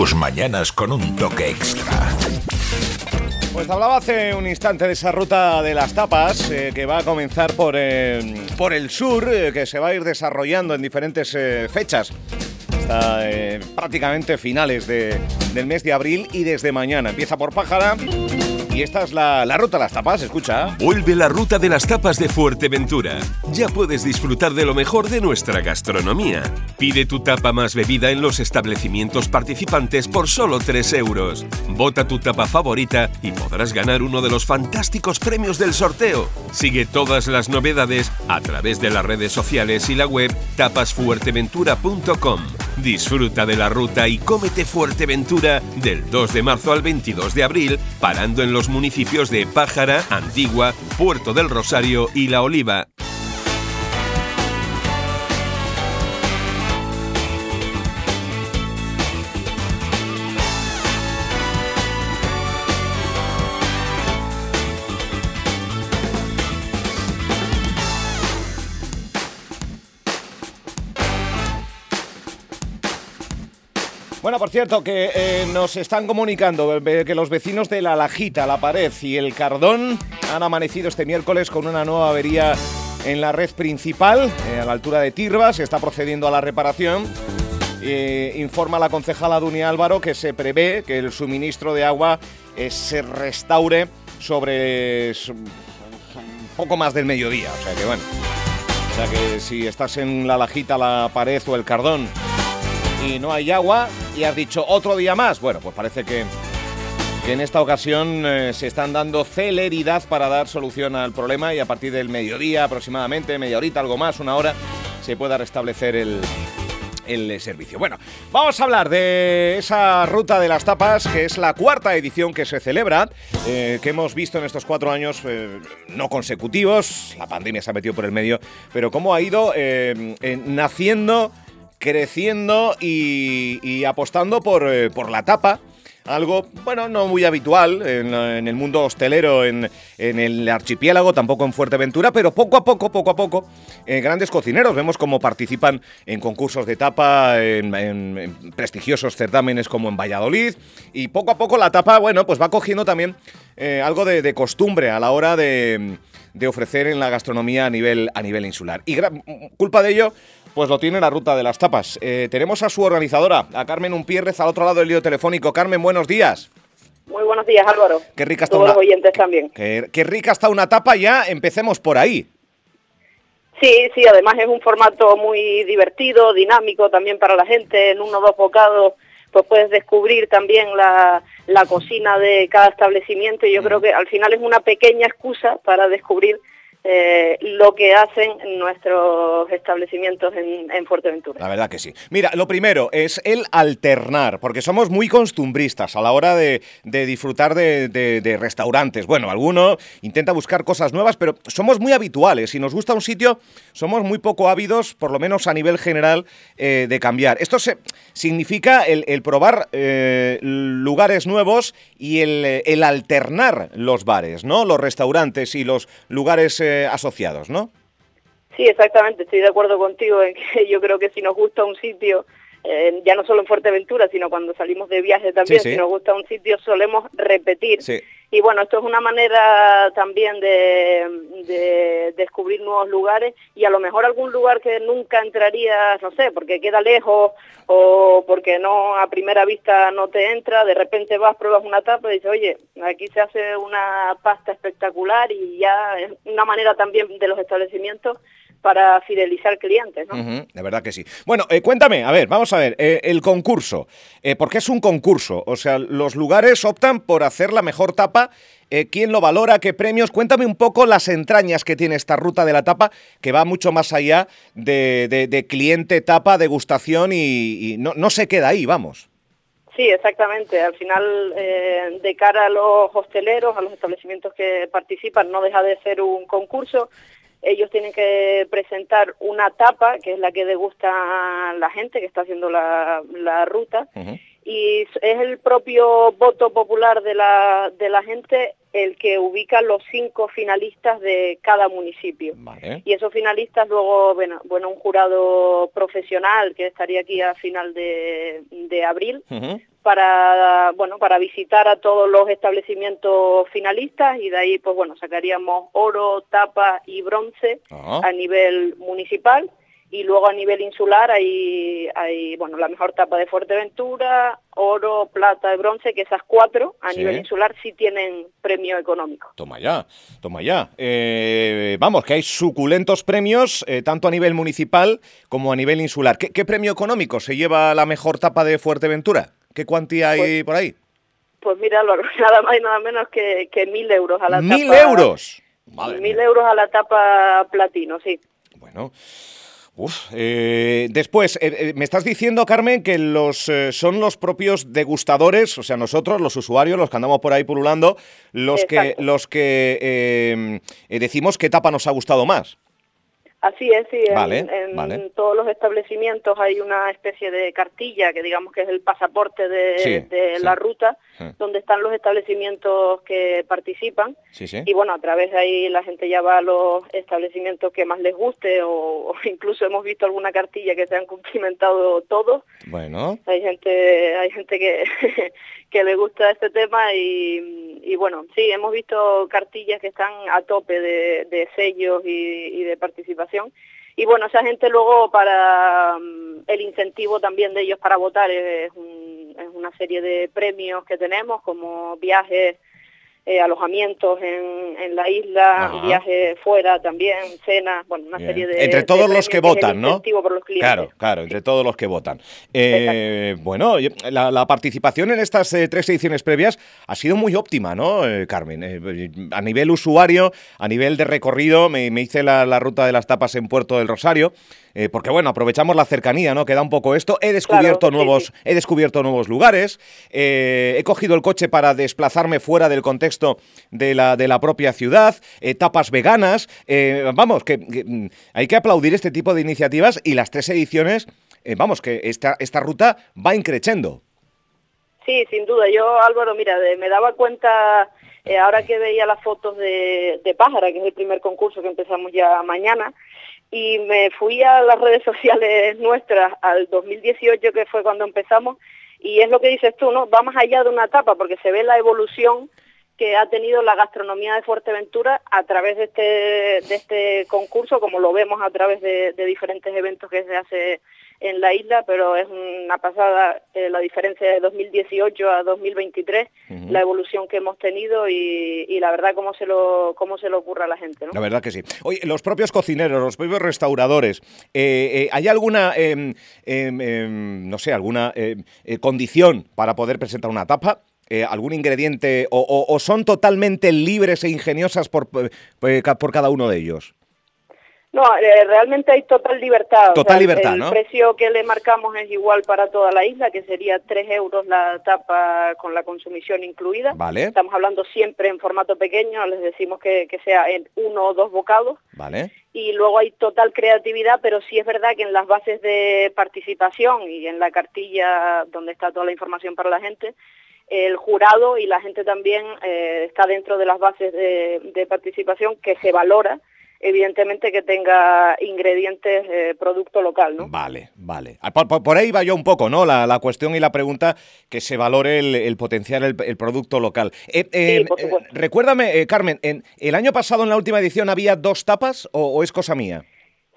tus mañanas con un toque extra. Pues hablaba hace un instante de esa ruta de las tapas eh, que va a comenzar por, eh, por el sur, eh, que se va a ir desarrollando en diferentes fechas. Hasta prácticamente finales del mes de abril y desde mañana. Empieza por Pájara y esta es la, ruta de las tapas, escucha. Vuelve la ruta de las tapas de Fuerteventura. Ya puedes disfrutar de lo mejor de nuestra gastronomía. Pide tu tapa más bebida en los establecimientos participantes por solo 3 euros. Vota tu tapa favorita y podrás ganar uno de los fantásticos premios del sorteo. Sigue todas las novedades a través de las redes sociales y la web tapasfuerteventura.com. Disfruta de la ruta y cómete Fuerteventura del 2 de marzo al 22 de abril, parando en los municipios de Pájara, Antigua, Puerto del Rosario y La Oliva. Bueno, por cierto, que eh, nos están comunicando eh, que los vecinos de La Lajita, La Pared y El Cardón han amanecido este miércoles con una nueva avería en la red principal, eh, a la altura de Tirba, se está procediendo a la reparación. informa la concejala Dunia Álvaro que se prevé que el suministro de agua se restaure sobre un poco más del mediodía. O sea que bueno, o sea que si estás en La Lajita, La Pared o El Cardón y no hay agua y has dicho otro día más. Bueno, pues parece que, en esta ocasión eh, se están dando celeridad para dar solución al problema y a partir del mediodía aproximadamente, media horita, algo más, una hora, se pueda restablecer el, el servicio. Bueno, vamos a hablar de esa ruta de las tapas, que es la cuarta edición que se celebra, eh, que hemos visto en estos cuatro años eh, no consecutivos, la pandemia se ha metido por el medio, pero cómo ha ido naciendo creciendo y, apostando por, eh, por la tapa algo, bueno, no muy habitual en, el mundo hostelero, en, el archipiélago, tampoco en Fuerteventura, pero poco a poco, poco a poco, eh, grandes cocineros vemos cómo participan en concursos de tapa, en, prestigiosos certámenes como en Valladolid, y poco a poco la tapa, bueno, pues va cogiendo también eh, algo de, costumbre a la hora de, de, ofrecer en la gastronomía a nivel, a nivel insular. Y culpa de ello pues lo tiene la ruta de las tapas. Eh, tenemos a su organizadora, a Carmen Unpierrez, al otro lado del lío telefónico. Carmen, buenos días. Muy buenos días, Álvaro. Qué rica está Todos los oyentes también. Qué, qué rica está una tapa ya. Empecemos por ahí. Sí, sí, además es un formato muy divertido, dinámico también para la gente. En uno o dos bocados pues puedes descubrir también la, la cocina de cada establecimiento y yo creo que al final es una pequeña excusa para descubrir eh, lo que hacen nuestros establecimientos en, Fuerteventura. La verdad que sí. Mira, lo primero es el alternar, porque somos muy costumbristas a la hora de, disfrutar de, restaurantes. Bueno, alguno intenta buscar cosas nuevas, pero somos muy habituales. Si nos gusta un sitio, somos muy poco ávidos, por lo menos a nivel general, eh, de cambiar. Esto se, significa el, probar eh, lugares nuevos y el, el, alternar los bares, ¿no? Los restaurantes y los lugares asociados, ¿no? Sí, exactamente, estoy de acuerdo contigo en que yo creo que si nos gusta un sitio, eh, ya no solo en Fuerteventura, sino cuando salimos de viaje también, si nos gusta un sitio solemos repetir. Y bueno, esto es una manera también de, descubrir nuevos lugares y a lo mejor algún lugar que nunca entrarías, no sé, porque queda lejos o porque no a primera vista no te entra, de repente vas, pruebas una tapa y dices, oye, aquí se hace una pasta espectacular y ya es una manera también de los establecimientos para fidelizar clientes. ¿no? de verdad que sí. Bueno, eh, cuéntame, a ver, vamos a ver, eh, el concurso. Eh, ¿Por qué es un concurso? O sea, los lugares optan por hacer la mejor tapa. ¿Quién lo valora? ¿Qué premios? Cuéntame un poco las entrañas que tiene esta ruta de la tapa, que va mucho más allá de, cliente, tapa, degustación y, no, no se queda ahí, vamos. Sí, exactamente. Al final, de cara a los hosteleros, a los establecimientos que participan, no deja de ser un concurso ellos tienen que presentar una tapa, que es la que degusta la gente que está haciendo la, ruta, y es el propio voto popular de la, de la gente el que ubica los cinco finalistas de cada municipio. Y esos finalistas luego, bueno, bueno, un jurado profesional que estaría aquí a final de, abril para, bueno, para visitar a todos los establecimientos finalistas y de ahí, pues bueno, sacaríamos oro, tapa y bronce ah. a nivel municipal y luego a nivel insular hay, hay bueno, la mejor tapa de Fuerteventura, oro, plata y bronce, que esas cuatro a nivel insular sí tienen premio económico. Toma ya, toma ya. Eh, vamos, que hay suculentos premios, eh, tanto a nivel municipal como a nivel insular. ¿Qué, premio económico se lleva la mejor tapa de Fuerteventura? ¿Qué cuantía hay pues por ahí? Pues mira, nada más y nada menos que, que mil euros a la tapa. ¿Mil euros? mil euros a la tapa platino, sí. Bueno... Eh, después, eh, eh, me estás diciendo, Carmen, que los son los propios degustadores, o sea, nosotros, los usuarios, los que andamos por ahí pululando, los que, los que decimos qué etapa nos ha gustado más. Así es, sí. en, todos los establecimientos hay una especie de cartilla que digamos que es el pasaporte de, la ruta, donde están los establecimientos que participan. y bueno, a través de ahí la gente ya va a los establecimientos que más les guste o, incluso hemos visto alguna cartilla que se han cumplimentado todos. Bueno. Hay gente, hay gente que, que le gusta este tema y, bueno, sí, hemos visto cartillas que están a tope de, sellos y, de participación. Y bueno, esa gente luego para mm, el incentivo también de ellos para votar es, es una serie de premios que tenemos como viajes eh, alojamientos en, en, la isla, viajes fuera también, cenas, bueno, una serie de... Entre todos los que votan, ¿no? claro, claro, entre todos los que votan. Eh, bueno, la, participación en estas eh, tres ediciones previas ha sido muy óptima, ¿no, Carmen? a nivel usuario, a nivel de recorrido, me, hice la, la ruta de las tapas en Puerto del Rosario. Eh, porque bueno, aprovechamos la cercanía, ¿no? Que da un poco esto. He descubierto nuevos, he descubierto nuevos lugares. Eh, he cogido el coche para desplazarme fuera del contexto de la, de la propia ciudad. Etapas veganas. Eh, vamos, que, mm, hay que aplaudir este tipo de iniciativas y las tres ediciones. vamos, que esta, esta ruta va increciendo. Sí, sin duda. Yo, Álvaro, mira, me daba cuenta ahora que veía las fotos de, de Pájara, que es el primer concurso que empezamos ya mañana, y me fui a las redes sociales nuestras al 2018, que fue cuando empezamos, y es lo que dices tú, ¿no? Va más allá de una etapa, porque se ve la evolución que ha tenido la gastronomía de Fuerteventura a través de este, de este concurso, como lo vemos a través de, diferentes eventos que se hace en la isla, pero es una pasada eh, la diferencia de 2018 a 2023, la evolución que hemos tenido y, la verdad cómo se lo cómo se lo ocurre a la gente. ¿no? La verdad que sí. Oye, los propios cocineros, los propios restauradores, eh, eh, ¿hay alguna, em, em, em, no sé, alguna condición para poder presentar una tapa? Eh, algún ingrediente o, son totalmente libres e ingeniosas por, eh, por cada uno de ellos? No, eh, realmente hay total libertad. Total libertad, el precio que le marcamos es igual para toda la isla, que sería 3 euros la tapa con la consumición incluida. Vale. Estamos hablando siempre en formato pequeño, les decimos que, que sea en uno o dos bocados. Vale. Y luego hay total creatividad, pero sí es verdad que en las bases de participación y en la cartilla donde está toda la información para la gente, el jurado y la gente también eh, está dentro de las bases de, participación que se valora evidentemente que tenga ingredientes eh, producto local, ¿no? Vale, vale. Ah, por, ahí va yo un poco, ¿no? La, cuestión y la pregunta que se valore el, potenciar el, producto local. Eh, recuérdame, Carmen, en, ¿el año pasado en la última edición había dos tapas o es cosa mía?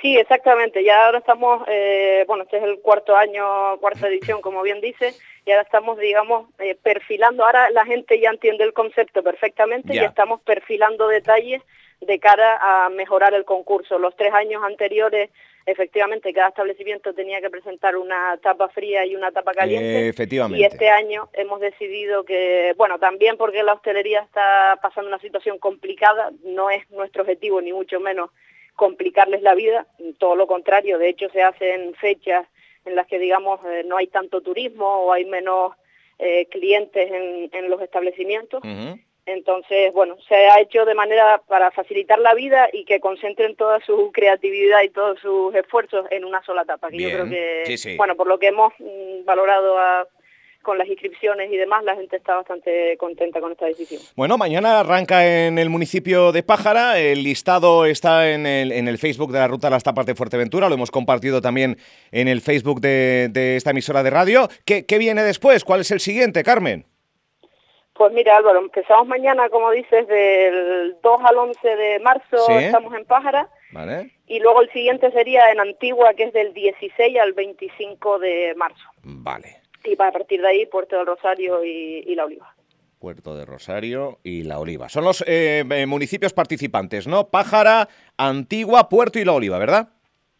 Sí, exactamente. Ya ahora estamos, eh, bueno, este es el cuarto año, cuarta edición, como bien dice, y ahora estamos, digamos, eh, perfilando. Ahora la gente ya entiende el concepto perfectamente y estamos perfilando detalles de cara a mejorar el concurso. Los tres años anteriores, efectivamente, cada establecimiento tenía que presentar una tapa fría y una tapa caliente. efectivamente. Y este año hemos decidido que, bueno, también porque la hostelería está pasando una situación complicada, no es nuestro objetivo, ni mucho menos complicarles la vida, todo lo contrario, de hecho se hacen fechas en las que digamos eh, no hay tanto turismo o hay menos eh, clientes en, los establecimientos. Entonces, bueno, se ha hecho de manera para facilitar la vida y que concentren toda su creatividad y todos sus esfuerzos en una sola etapa. Que yo creo que, bueno, por lo que hemos mm, valorado a con las inscripciones y demás, la gente está bastante contenta con esta decisión. Bueno, mañana arranca en el municipio de Pájara, el listado está en el, en el Facebook de la Ruta de las Tapas de Fuerteventura, lo hemos compartido también en el Facebook de, esta emisora de radio. ¿Qué, ¿Qué viene después? ¿Cuál es el siguiente, Carmen? Pues mira Álvaro, empezamos mañana, como dices, del 2 al 11 de marzo estamos en Pájara. Vale. Y luego el siguiente sería en Antigua, que es del 16 al 25 de marzo. Vale. Y para partir de ahí, Puerto del Rosario y, La Oliva. Puerto de Rosario y La Oliva. Son los eh, eh, municipios participantes, ¿no? Pájara, Antigua, Puerto y La Oliva, ¿verdad?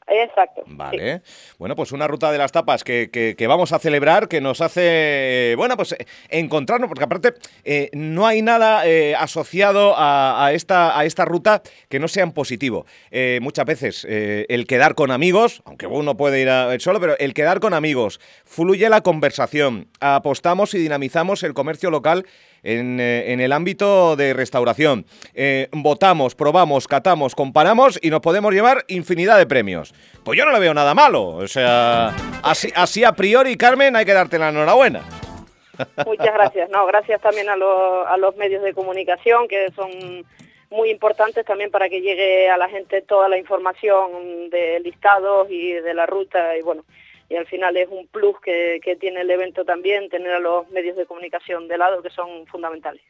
Exacto. Vale. Bueno, pues una ruta de las tapas que, que, vamos a celebrar, que nos hace, bueno, pues encontrarnos, porque aparte eh, no hay nada eh, asociado a, esta, a esta ruta que no sea en positivo. Eh, muchas veces el quedar con amigos, aunque uno puede ir a, solo, pero el quedar con amigos, fluye la conversación, apostamos y dinamizamos el comercio local eh, en, el ámbito de restauración. Eh, votamos, probamos, catamos, comparamos y nos podemos llevar infinidad de premios. Pues yo no le veo nada malo. O sea, así, así a priori, Carmen, hay que darte la enhorabuena. Muchas gracias. No, gracias también a, a los medios de comunicación que son muy importantes también para que llegue a la gente toda la información de listados y de la ruta y bueno, y al final es un plus que, tiene el evento también, tener a los medios de comunicación de lado que son fundamentales.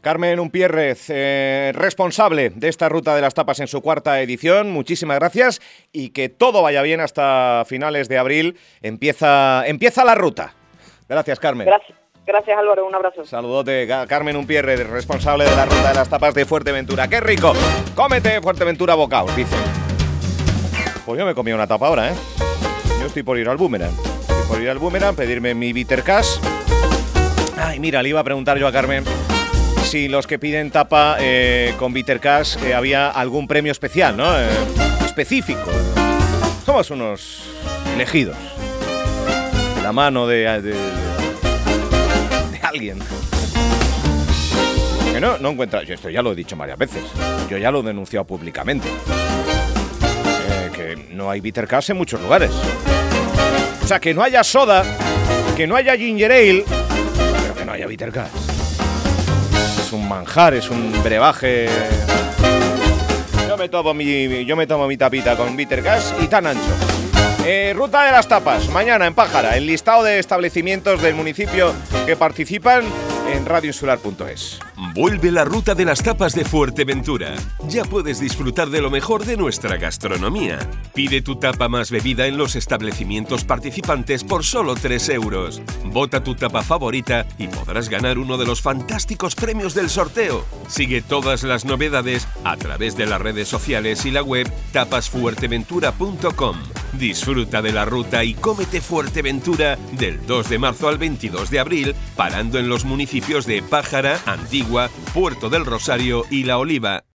Carmen Unpierrez, eh, responsable de esta ruta de las tapas en su cuarta edición, muchísimas gracias y que todo vaya bien hasta finales de abril. Empieza, empieza la ruta. Gracias, Carmen. Gracias. Gracias Álvaro, un abrazo. Saludote, Carmen Unpierre, responsable de la ruta de las tapas de Fuerteventura. ¡Qué rico! Cómete Fuerteventura bocaos, dice. Pues yo me comí una tapa ahora, ¿eh? Estoy por ir al Boomerang. Estoy por ir al Boomerang, pedirme mi Bitter Cash. Ay, mira, le iba a preguntar yo a Carmen si los que piden tapa eh, con Bitter Cash eh, había algún premio especial, ¿no? Eh, específico. Somos unos elegidos. La mano de, de, alguien. Que no, no encuentra. Yo esto ya lo he dicho varias veces. Yo ya lo he denunciado públicamente. que no hay Bitter en muchos lugares. Sea, que no haya soda, que no haya ginger ale, pero que no haya bitter gas. Es un manjar, es un brebaje. Yo me tomo mi, yo me tomo mi tapita con bitter gas y tan ancho. Eh, ruta de las tapas, mañana en Pájara, el listado de establecimientos del municipio que participan en radioinsular.es. Vuelve la ruta de las tapas de Fuerteventura. Ya puedes disfrutar de lo mejor de nuestra gastronomía. Pide tu tapa más bebida en los establecimientos participantes por solo 3 euros. Vota tu tapa favorita y podrás ganar uno de los fantásticos premios del sorteo. Sigue todas las novedades a través de las redes sociales y la web tapasfuerteventura.com. Disfruta de la ruta y cómete Fuerteventura del 2 de marzo al 22 de abril, parando en los municipios de Pájara, Antigua, Puerto del Rosario y La Oliva.